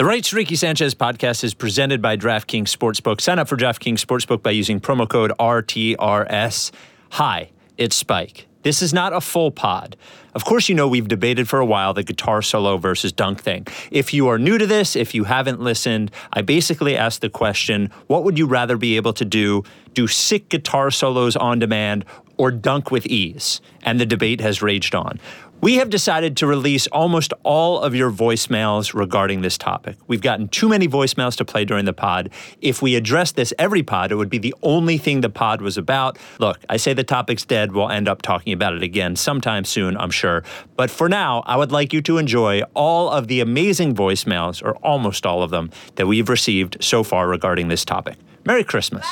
The Rights Ricky Sanchez podcast is presented by DraftKings Sportsbook. Sign up for DraftKings Sportsbook by using promo code RTRS. Hi, it's Spike. This is not a full pod. Of course, you know we've debated for a while the guitar solo versus dunk thing. If you are new to this, if you haven't listened, I basically asked the question what would you rather be able to do? Do sick guitar solos on demand or dunk with ease? And the debate has raged on. We have decided to release almost all of your voicemails regarding this topic. We've gotten too many voicemails to play during the pod. If we addressed this every pod, it would be the only thing the pod was about. Look, I say the topic's dead. We'll end up talking about it again sometime soon, I'm sure. But for now, I would like you to enjoy all of the amazing voicemails, or almost all of them, that we've received so far regarding this topic. Merry Christmas.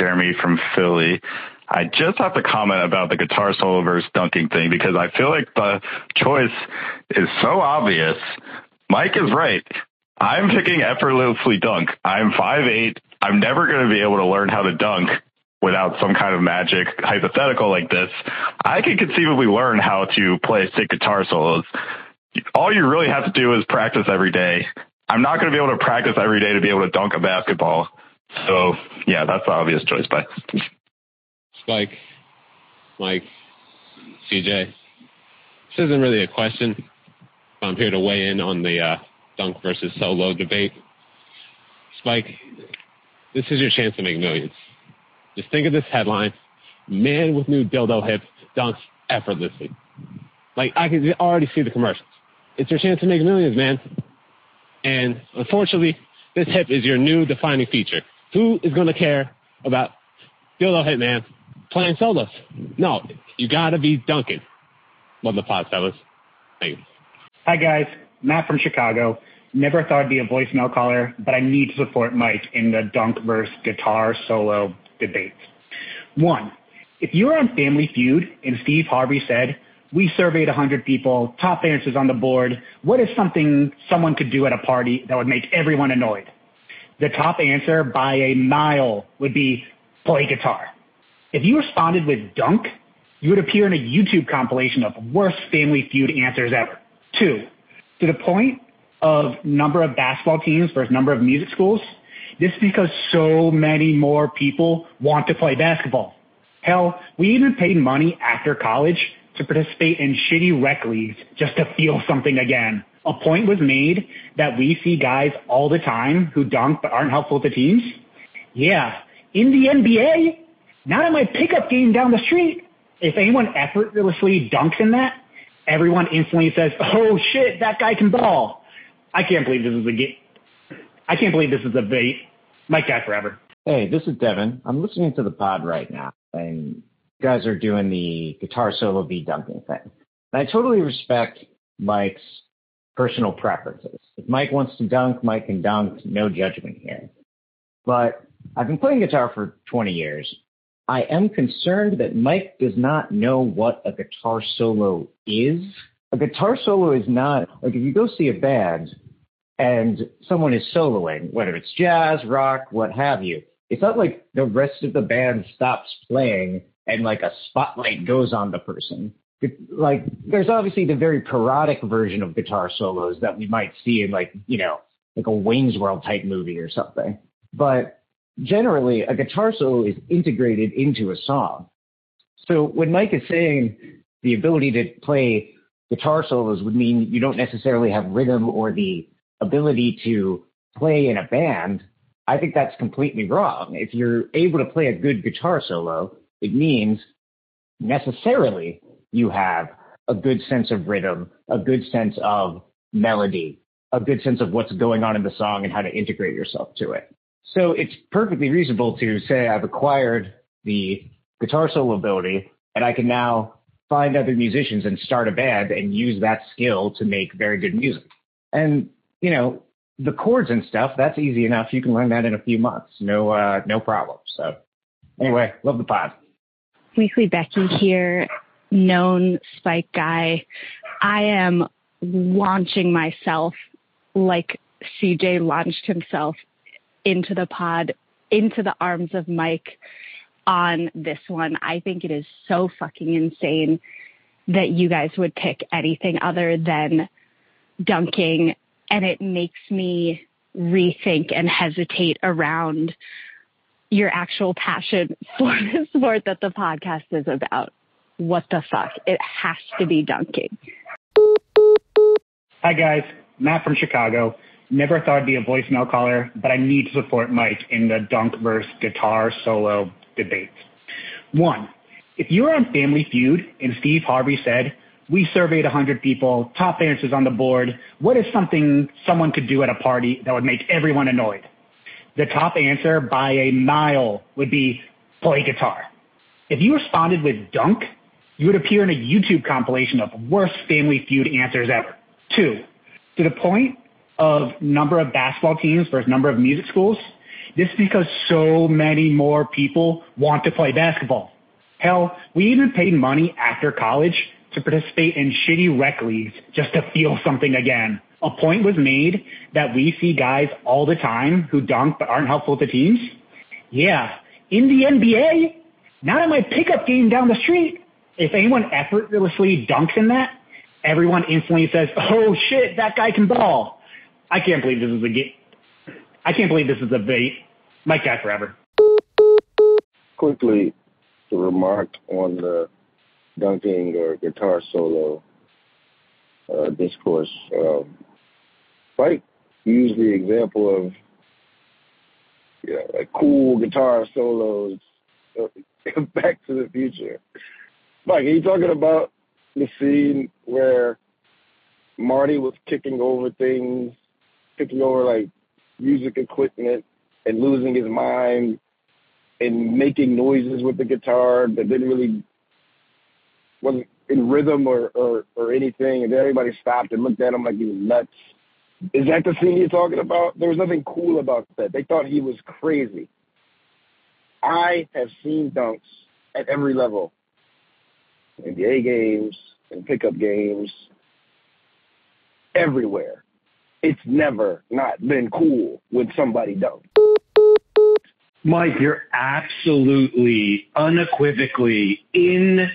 Jeremy from Philly. I just have to comment about the guitar solo versus dunking thing because I feel like the choice is so obvious. Mike is right. I'm picking effortlessly dunk. I'm 5'8". I'm never going to be able to learn how to dunk without some kind of magic hypothetical like this. I can conceivably learn how to play sick guitar solos. All you really have to do is practice every day. I'm not going to be able to practice every day to be able to dunk a basketball. So yeah, that's the obvious choice. Bye. Spike, Mike, CJ. This isn't really a question. I'm here to weigh in on the uh, dunk versus solo debate. Spike, this is your chance to make millions. Just think of this headline: "Man with new dildo hip dunks effortlessly." Like I can already see the commercials. It's your chance to make millions, man. And unfortunately, this hip is your new defining feature. Who is going to care about dildo hip man playing solos? No, you got to be dunking. Love the pod, fellas. Thank you. Hi guys, Matt from Chicago. Never thought I'd be a voicemail caller, but I need to support Mike in the dunk versus guitar solo debate. One, if you were on Family Feud and Steve Harvey said, we surveyed 100 people, top answers on the board, what is something someone could do at a party that would make everyone annoyed? The top answer by a mile would be play guitar. If you responded with dunk, you would appear in a YouTube compilation of worst Family Feud answers ever. Two, to the point of number of basketball teams versus number of music schools, this is because so many more people want to play basketball. Hell, we even paid money after college to participate in shitty rec leagues just to feel something again. A point was made that we see guys all the time who dunk but aren't helpful to teams. Yeah, in the NBA, not in my pickup game down the street. If anyone effortlessly dunks in that, everyone instantly says, "Oh shit, that guy can ball." I can't believe this is a game. I can't believe this is a bait. Mike guy forever. Hey, this is Devin. I'm listening to the pod right now, and you guys are doing the guitar solo v dunking thing. And I totally respect Mike's personal preferences. If Mike wants to dunk, Mike can dunk. No judgment here. But I've been playing guitar for 20 years. I am concerned that Mike does not know what a guitar solo is. A guitar solo is not like if you go see a band and someone is soloing, whether it's jazz, rock, what have you, it's not like the rest of the band stops playing and like a spotlight goes on the person. Like there's obviously the very parodic version of guitar solos that we might see in like, you know, like a Wayne's World type movie or something. But generally a guitar solo is integrated into a song. So when Mike is saying the ability to play guitar solos would mean you don't necessarily have rhythm or the ability to play in a band, I think that's completely wrong. If you're able to play a good guitar solo, it means necessarily you have a good sense of rhythm, a good sense of melody, a good sense of what's going on in the song and how to integrate yourself to it. So it's perfectly reasonable to say I've acquired the guitar solo ability and I can now find other musicians and start a band and use that skill to make very good music. And, you know, the chords and stuff, that's easy enough. You can learn that in a few months. No, uh, no problem. So anyway, love the pod. Weekly Becky here, known Spike guy. I am launching myself like CJ launched himself into the pod, into the arms of Mike on this one. I think it is so fucking insane that you guys would pick anything other than dunking. And it makes me rethink and hesitate around your actual passion for the sport that the podcast is about. What the fuck? It has to be dunking. Hi guys, Matt from Chicago. Never thought I'd be a voicemail caller, but I need to support Mike in the dunk versus guitar solo debate. One, if you were on Family Feud and Steve Harvey said, we surveyed 100 people, top answers on the board, what is something someone could do at a party that would make everyone annoyed? The top answer by a mile would be play guitar. If you responded with dunk, you would appear in a YouTube compilation of worst Family Feud answers ever. Two, to the point of number of basketball teams versus number of music schools, this is because so many more people want to play basketball. Hell, we even paid money after college to participate in shitty rec leagues just to feel something again. A point was made that we see guys all the time who dunk but aren't helpful to teams. Yeah, in the NBA, not in my pickup game down the street. If anyone effortlessly dunks in that, everyone instantly says, "Oh shit, that guy can ball." I can't believe this is a game. I can't believe this is a bait. Mike Guy forever. Quickly, to remark on the dunking or guitar solo uh, discourse. Um, Spike used the example of you know, like cool guitar solos. Back to the Future. Mike, are you talking about the scene where Marty was kicking over things, kicking over like music equipment and losing his mind and making noises with the guitar that didn't really wasn't in rhythm or, or, or anything and then everybody stopped and looked at him like he was nuts. Is that the scene you're talking about? There was nothing cool about that. They thought he was crazy. I have seen dunks at every level. NBA games and pickup games, everywhere it's never not been cool when somebody don't. Mike, you're absolutely, unequivocally insane.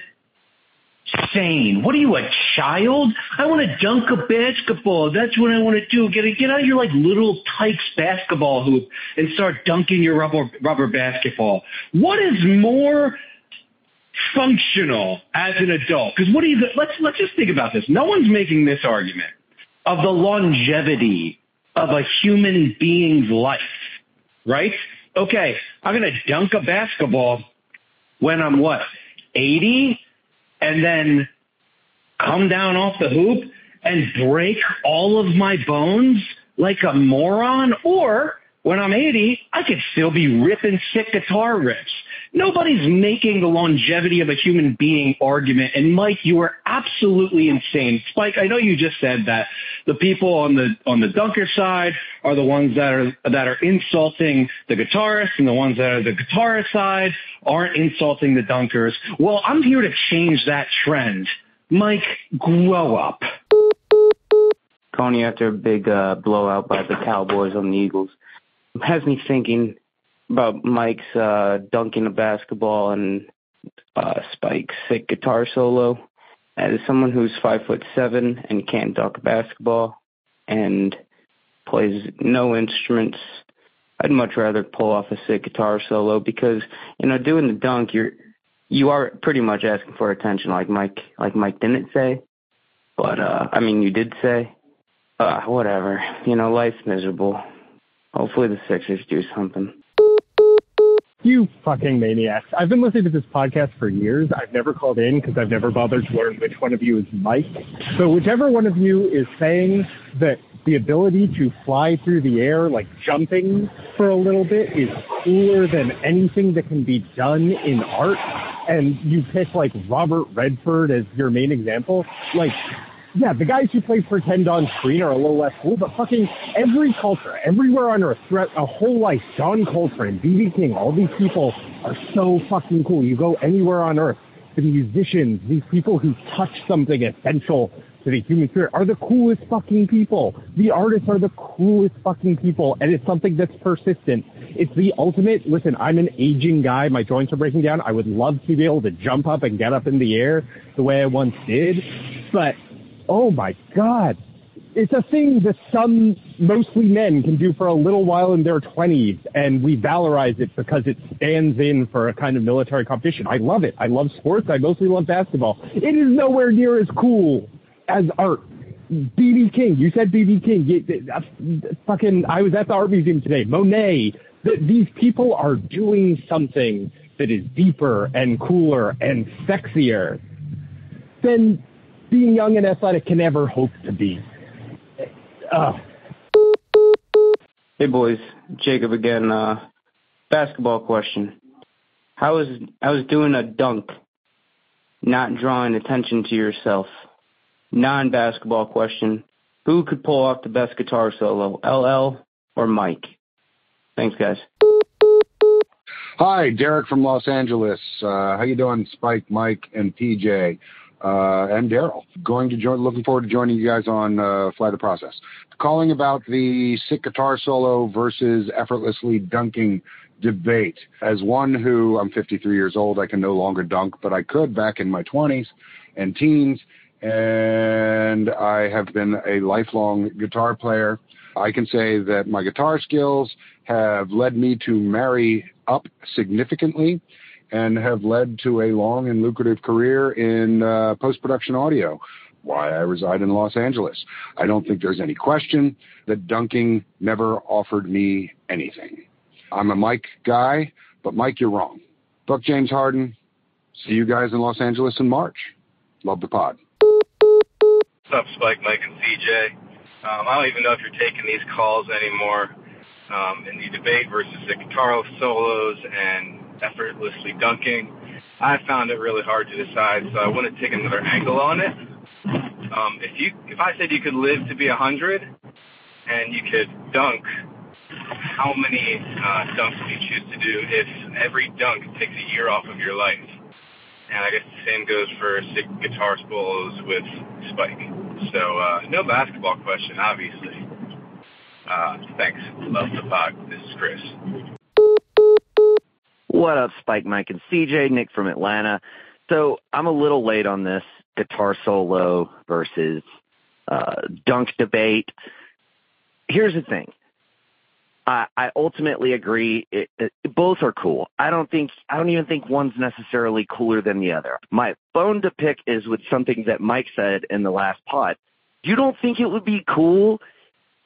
What are you, a child? I want to dunk a basketball. That's what I want to do. Get get out of your like little tykes basketball hoop and start dunking your rubber rubber basketball. What is more functional as an adult? Because what do you? Let's let's just think about this. No one's making this argument of the longevity of a human being's life, right? Okay, I'm going to dunk a basketball when I'm what, 80 and then come down off the hoop and break all of my bones like a moron or when I'm 80, I could still be ripping sick guitar riffs. Nobody's making the longevity of a human being argument. And Mike, you are absolutely insane. Spike, I know you just said that the people on the on the dunker side are the ones that are that are insulting the guitarists, and the ones that are the guitarist side aren't insulting the dunkers. Well, I'm here to change that trend. Mike, grow up. Coney after a big uh, blowout by the Cowboys on the Eagles has me thinking about Mike's uh, dunking a basketball and uh, Spike's sick guitar solo. As someone who's five foot seven and can't dunk a basketball and plays no instruments, I'd much rather pull off a sick guitar solo because you know doing the dunk you're you are pretty much asking for attention like Mike like Mike didn't say. But uh I mean, you did say, uh, whatever. You know, life's miserable. Hopefully the Sixers do something. You fucking maniacs. I've been listening to this podcast for years. I've never called in because I've never bothered to learn which one of you is Mike. So whichever one of you is saying that the ability to fly through the air, like jumping for a little bit, is cooler than anything that can be done in art, and you pick like Robert Redford as your main example, like yeah, the guys who play pretend on screen are a little less cool, but fucking every culture, everywhere on earth, throughout a whole life, John Coltrane, B.B. King, all these people are so fucking cool. You go anywhere on earth, the musicians, these people who touch something essential to the human spirit are the coolest fucking people. The artists are the coolest fucking people, and it's something that's persistent. It's the ultimate. Listen, I'm an aging guy. My joints are breaking down. I would love to be able to jump up and get up in the air the way I once did, but oh my God, it's a thing that some, mostly men, can do for a little while in their 20s, and we valorize it because it stands in for a kind of military competition. I love it. I love sports. I mostly love basketball. It is nowhere near as cool as art. BB King, you said BB King. Uh, fucking, I was at the art museum today. Monet. Th- these people are doing something that is deeper and cooler and sexier than being young and athletic can ever hope to be. Uh, Hey boys, Jacob again. Uh, basketball question: How is I was doing a dunk, not drawing attention to yourself? Non-basketball question: Who could pull off the best guitar solo, LL or Mike? Thanks, guys. Hi, Derek from Los Angeles. Uh, how you doing, Spike, Mike, and PJ, uh, and Daryl? Going to join. Looking forward to joining you guys on uh, Fly the Process. Calling about the sick guitar solo versus effortlessly dunking debate. As one who I'm 53 years old, I can no longer dunk, but I could back in my 20s and teens, and I have been a lifelong guitar player. I can say that my guitar skills have led me to marry up significantly and have led to a long and lucrative career in uh, post production audio. Why I reside in Los Angeles. I don't think there's any question that dunking never offered me anything. I'm a Mike guy, but Mike, you're wrong. Buck James Harden. See you guys in Los Angeles in March. Love the pod. What's up, Spike, Mike, and CJ? Um, I don't even know if you're taking these calls anymore. Um, in the debate versus the guitar solos and effortlessly dunking, I found it really hard to decide, so I want to take another angle on it. Um, if you, if I said you could live to be a hundred and you could dunk, how many uh, dunks would you choose to do if every dunk takes a year off of your life? And I guess the same goes for guitar solos with Spike. So uh, no basketball question, obviously. Uh, thanks. Love the pod. This is Chris. What up, Spike, Mike, and CJ? Nick from Atlanta. So I'm a little late on this guitar solo versus uh, dunk debate. Here's the thing. I, I ultimately agree. It, it, both are cool. I don't think I don't even think one's necessarily cooler than the other. My bone to pick is with something that Mike said in the last pod. You don't think it would be cool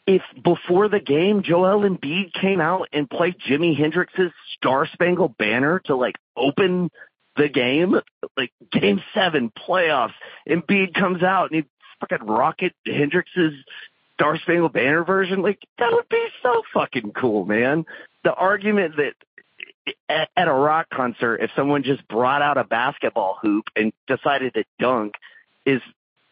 if before the game Joel Embiid came out and played Jimi Hendrix's Star Spangled Banner to like open the game, like game seven playoffs, Embiid comes out and he fucking rocket Hendrix's Star Spangled Banner version, like that would be so fucking cool, man. The argument that at, at a rock concert, if someone just brought out a basketball hoop and decided to dunk, is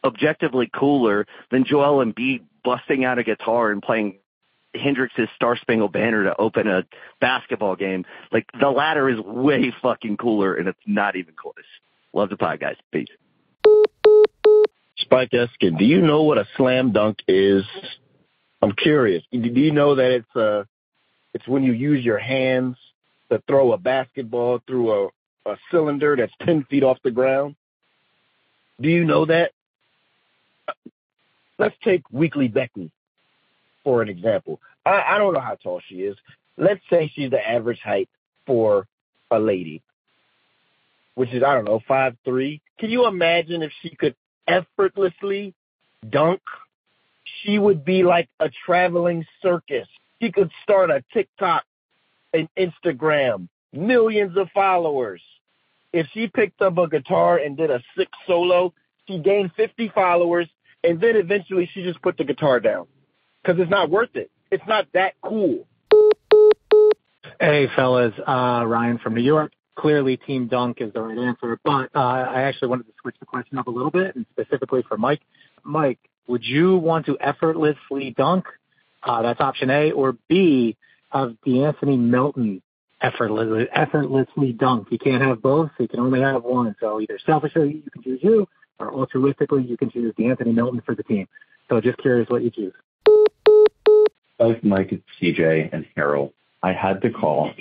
objectively cooler than Joel Embiid busting out a guitar and playing Hendrix's Star Spangled Banner to open a basketball game. Like the latter is way fucking cooler, and it's not even close. Love the pod, guys. Peace. Spike Eskin, do you know what a slam dunk is? I'm curious. Do you know that it's uh it's when you use your hands to throw a basketball through a, a cylinder that's ten feet off the ground? Do you know that? Let's take Weekly Becky for an example. I, I don't know how tall she is. Let's say she's the average height for a lady, which is I don't know five three. Can you imagine if she could effortlessly dunk, she would be like a traveling circus. She could start a TikTok and Instagram, millions of followers. If she picked up a guitar and did a sick solo, she gained 50 followers, and then eventually she just put the guitar down because it's not worth it. It's not that cool. Hey, fellas. Uh, Ryan from New York. Clearly, Team Dunk is the right answer, but uh, I actually wanted to switch the question up a little bit, and specifically for Mike. Mike, would you want to effortlessly dunk? Uh, that's option A, or B, have De'Anthony Melton effortlessly, effortlessly dunk. You can't have both. You can only have one. So either selfishly, you can choose you, or altruistically, you can choose De'Anthony Melton for the team. So just curious what you choose. Both Mike, CJ, and Harold. I had to call.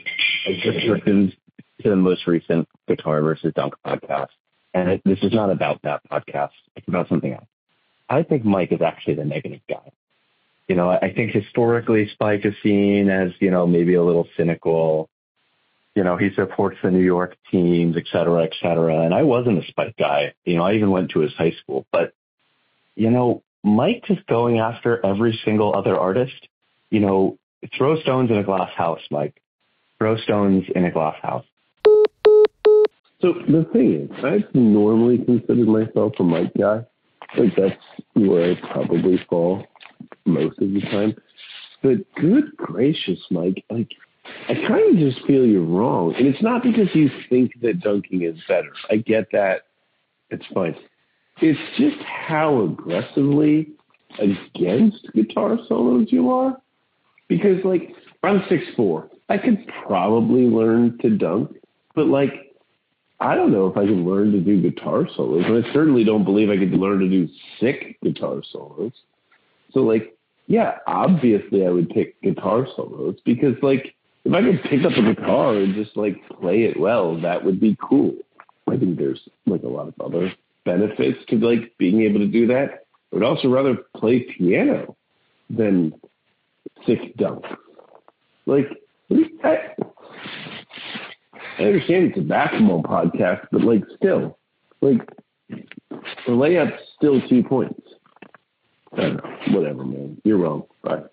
I just listened to the most recent Guitar versus Dunk podcast, and it, this is not about that podcast. It's about something else. I think Mike is actually the negative guy. You know, I think historically Spike is seen as, you know, maybe a little cynical. You know, he supports the New York teams, et cetera, et cetera. And I wasn't a Spike guy. You know, I even went to his high school. But, you know, Mike just going after every single other artist, you know, throw stones in a glass house, Mike. Throw stones in a glass house. So the thing is, I've normally considered myself a Mike guy. Like that's where I probably fall most of the time. But good gracious, Mike, like I kind of just feel you're wrong. And it's not because you think that dunking is better. I get that. It's fine. It's just how aggressively against guitar solos you are. Because like I'm six four. I could probably learn to dunk, but like I don't know if I can learn to do guitar solos, and I certainly don't believe I could learn to do sick guitar solos. So like, yeah, obviously I would pick guitar solos because like if I could pick up a guitar and just like play it well, that would be cool. I think there's like a lot of other benefits to like being able to do that. I would also rather play piano than sick dunk. Like, I, I understand it's a basketball podcast, but like still, like the layup's still two points. I don't know. Whatever, man. You're wrong. Bye.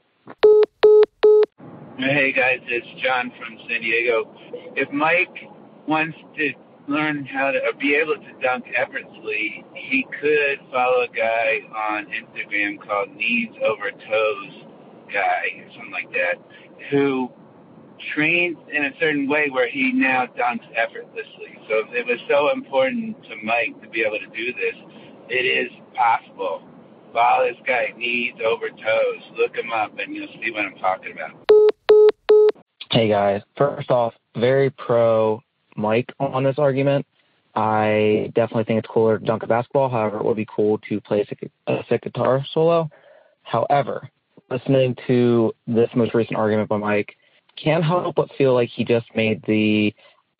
Hey guys, it's John from San Diego. If Mike wants to learn how to or be able to dunk effortlessly, he could follow a guy on Instagram called Knees Over Toes Guy or something like that, who trains in a certain way where he now dunks effortlessly. So it was so important to Mike to be able to do this. It is possible. Follow this guy, knees over toes. Look him up, and you'll see what I'm talking about. Hey guys, first off, very pro Mike on this argument. I definitely think it's cooler to dunk a basketball. However, it would be cool to play a sick, guitar solo. However, listening to this most recent argument by Mike, can't help but feel like he just made the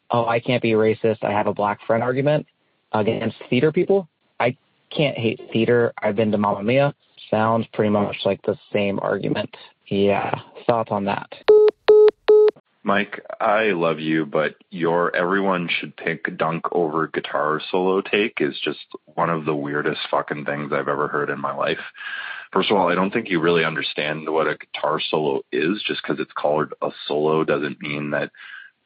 oh I can't be racist, I have a black friend argument against theater people. I can't hate theater. I've been to Mamma Mia. Sounds pretty much like the same argument. Yeah. Thoughts on that? Mike, I love you, but your everyone should pick dunk over guitar solo take is just one of the weirdest fucking things I've ever heard in my life. First of all, I don't think you really understand what a guitar solo is. Just because it's called a solo doesn't mean that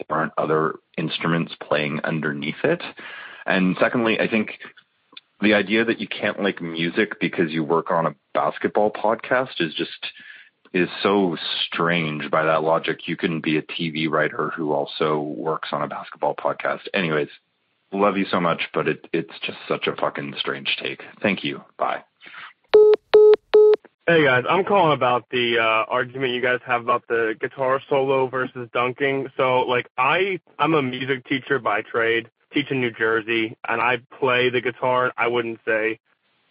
there aren't other instruments playing underneath it. And secondly, I think the idea that you can't like music because you work on a basketball podcast is just is so strange by that logic. You can be a TV writer who also works on a basketball podcast. Anyways, love you so much, but it it's just such a fucking strange take. Thank you. Bye. Hey guys, I'm calling about the uh, argument you guys have about the guitar solo versus dunking. So like I I'm a music teacher by trade, teach in New Jersey, and I play the guitar. I wouldn't say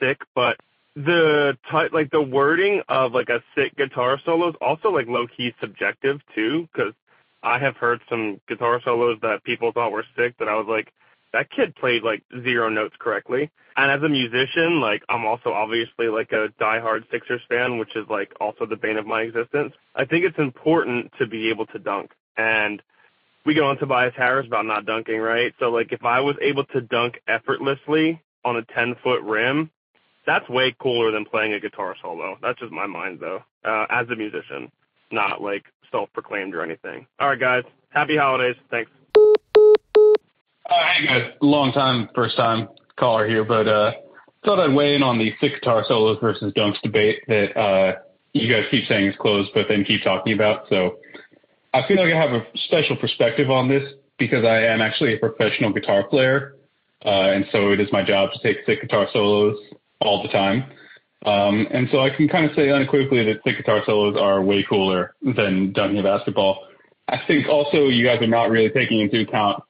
sick, but the type like the wording of like a sick guitar solo is also like low key subjective too, because I have heard some guitar solos that people thought were sick that I was like, that kid played like zero notes correctly. And as a musician, like I'm also obviously like a diehard Sixers fan, which is like also the bane of my existence. I think it's important to be able to dunk. And we go on Tobias Harris about not dunking, right? So like if I was able to dunk effortlessly on a 10 foot rim, that's way cooler than playing a guitar solo. That's just my mind though, uh, as a musician, not like self-proclaimed or anything. All right, guys. Happy holidays. Thanks. Uh, hey guys, long time, first time caller here, but uh, thought I'd weigh in on the sick guitar solos versus dunks debate that uh, you guys keep saying is closed, but then keep talking about. So I feel like I have a special perspective on this because I am actually a professional guitar player, uh, and so it is my job to take sick guitar solos all the time. Um, and so I can kind of say unequivocally that sick guitar solos are way cooler than dunking basketball. I think also you guys are not really taking into account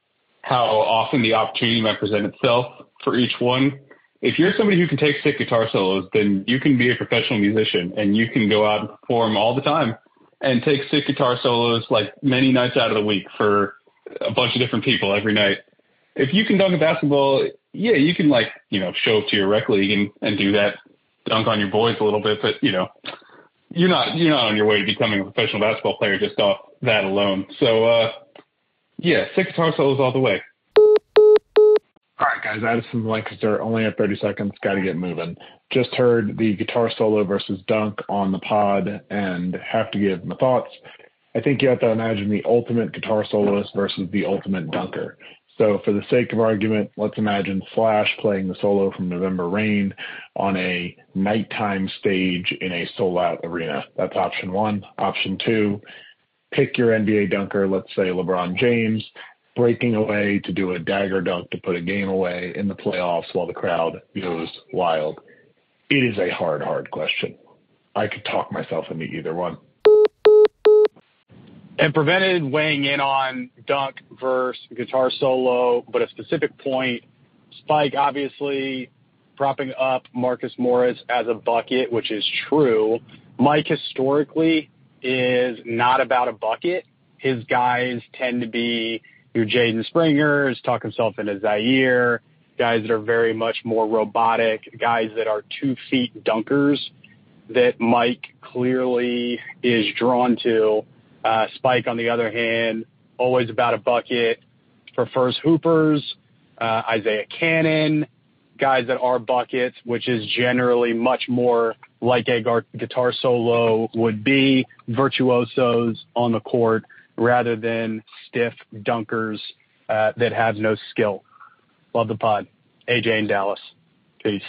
how often the opportunity might present itself for each one. If you're somebody who can take sick guitar solos, then you can be a professional musician and you can go out and perform all the time and take sick guitar solos like many nights out of the week for a bunch of different people every night. If you can dunk a basketball, yeah, you can like, you know, show up to your rec league and, and do that, dunk on your boys a little bit, but you know, you're not you're not on your way to becoming a professional basketball player just off that alone. So uh yeah, sick guitar solos all the way. All right, guys, Addison Lancaster, only have 30 seconds. Got to get moving. Just heard the guitar solo versus dunk on the pod and have to give my thoughts. I think you have to imagine the ultimate guitar soloist versus the ultimate dunker. So, for the sake of argument, let's imagine Slash playing the solo from November Rain on a nighttime stage in a sold out arena. That's option one. Option two, pick your NBA dunker, let's say LeBron James, breaking away to do a dagger dunk to put a game away in the playoffs while the crowd goes wild? It is a hard, hard question. I could talk myself into either one. And prevented weighing in on dunk versus guitar solo, but a specific point. Spike obviously propping up Marcus Morris as a bucket, which is true. Mike historically is not about a bucket. His guys tend to be your Jaden Springers, talk himself into Zaire, guys that are very much more robotic, guys that are two feet dunkers that Mike clearly is drawn to. Uh, Spike, on the other hand, always about a bucket, prefers hoopers, uh, Isaiah Canaan, guys that are buckets, which is generally much more like a guitar solo would be, virtuosos on the court rather than stiff dunkers uh, that have no skill. Love the pod. AJ in Dallas. Peace.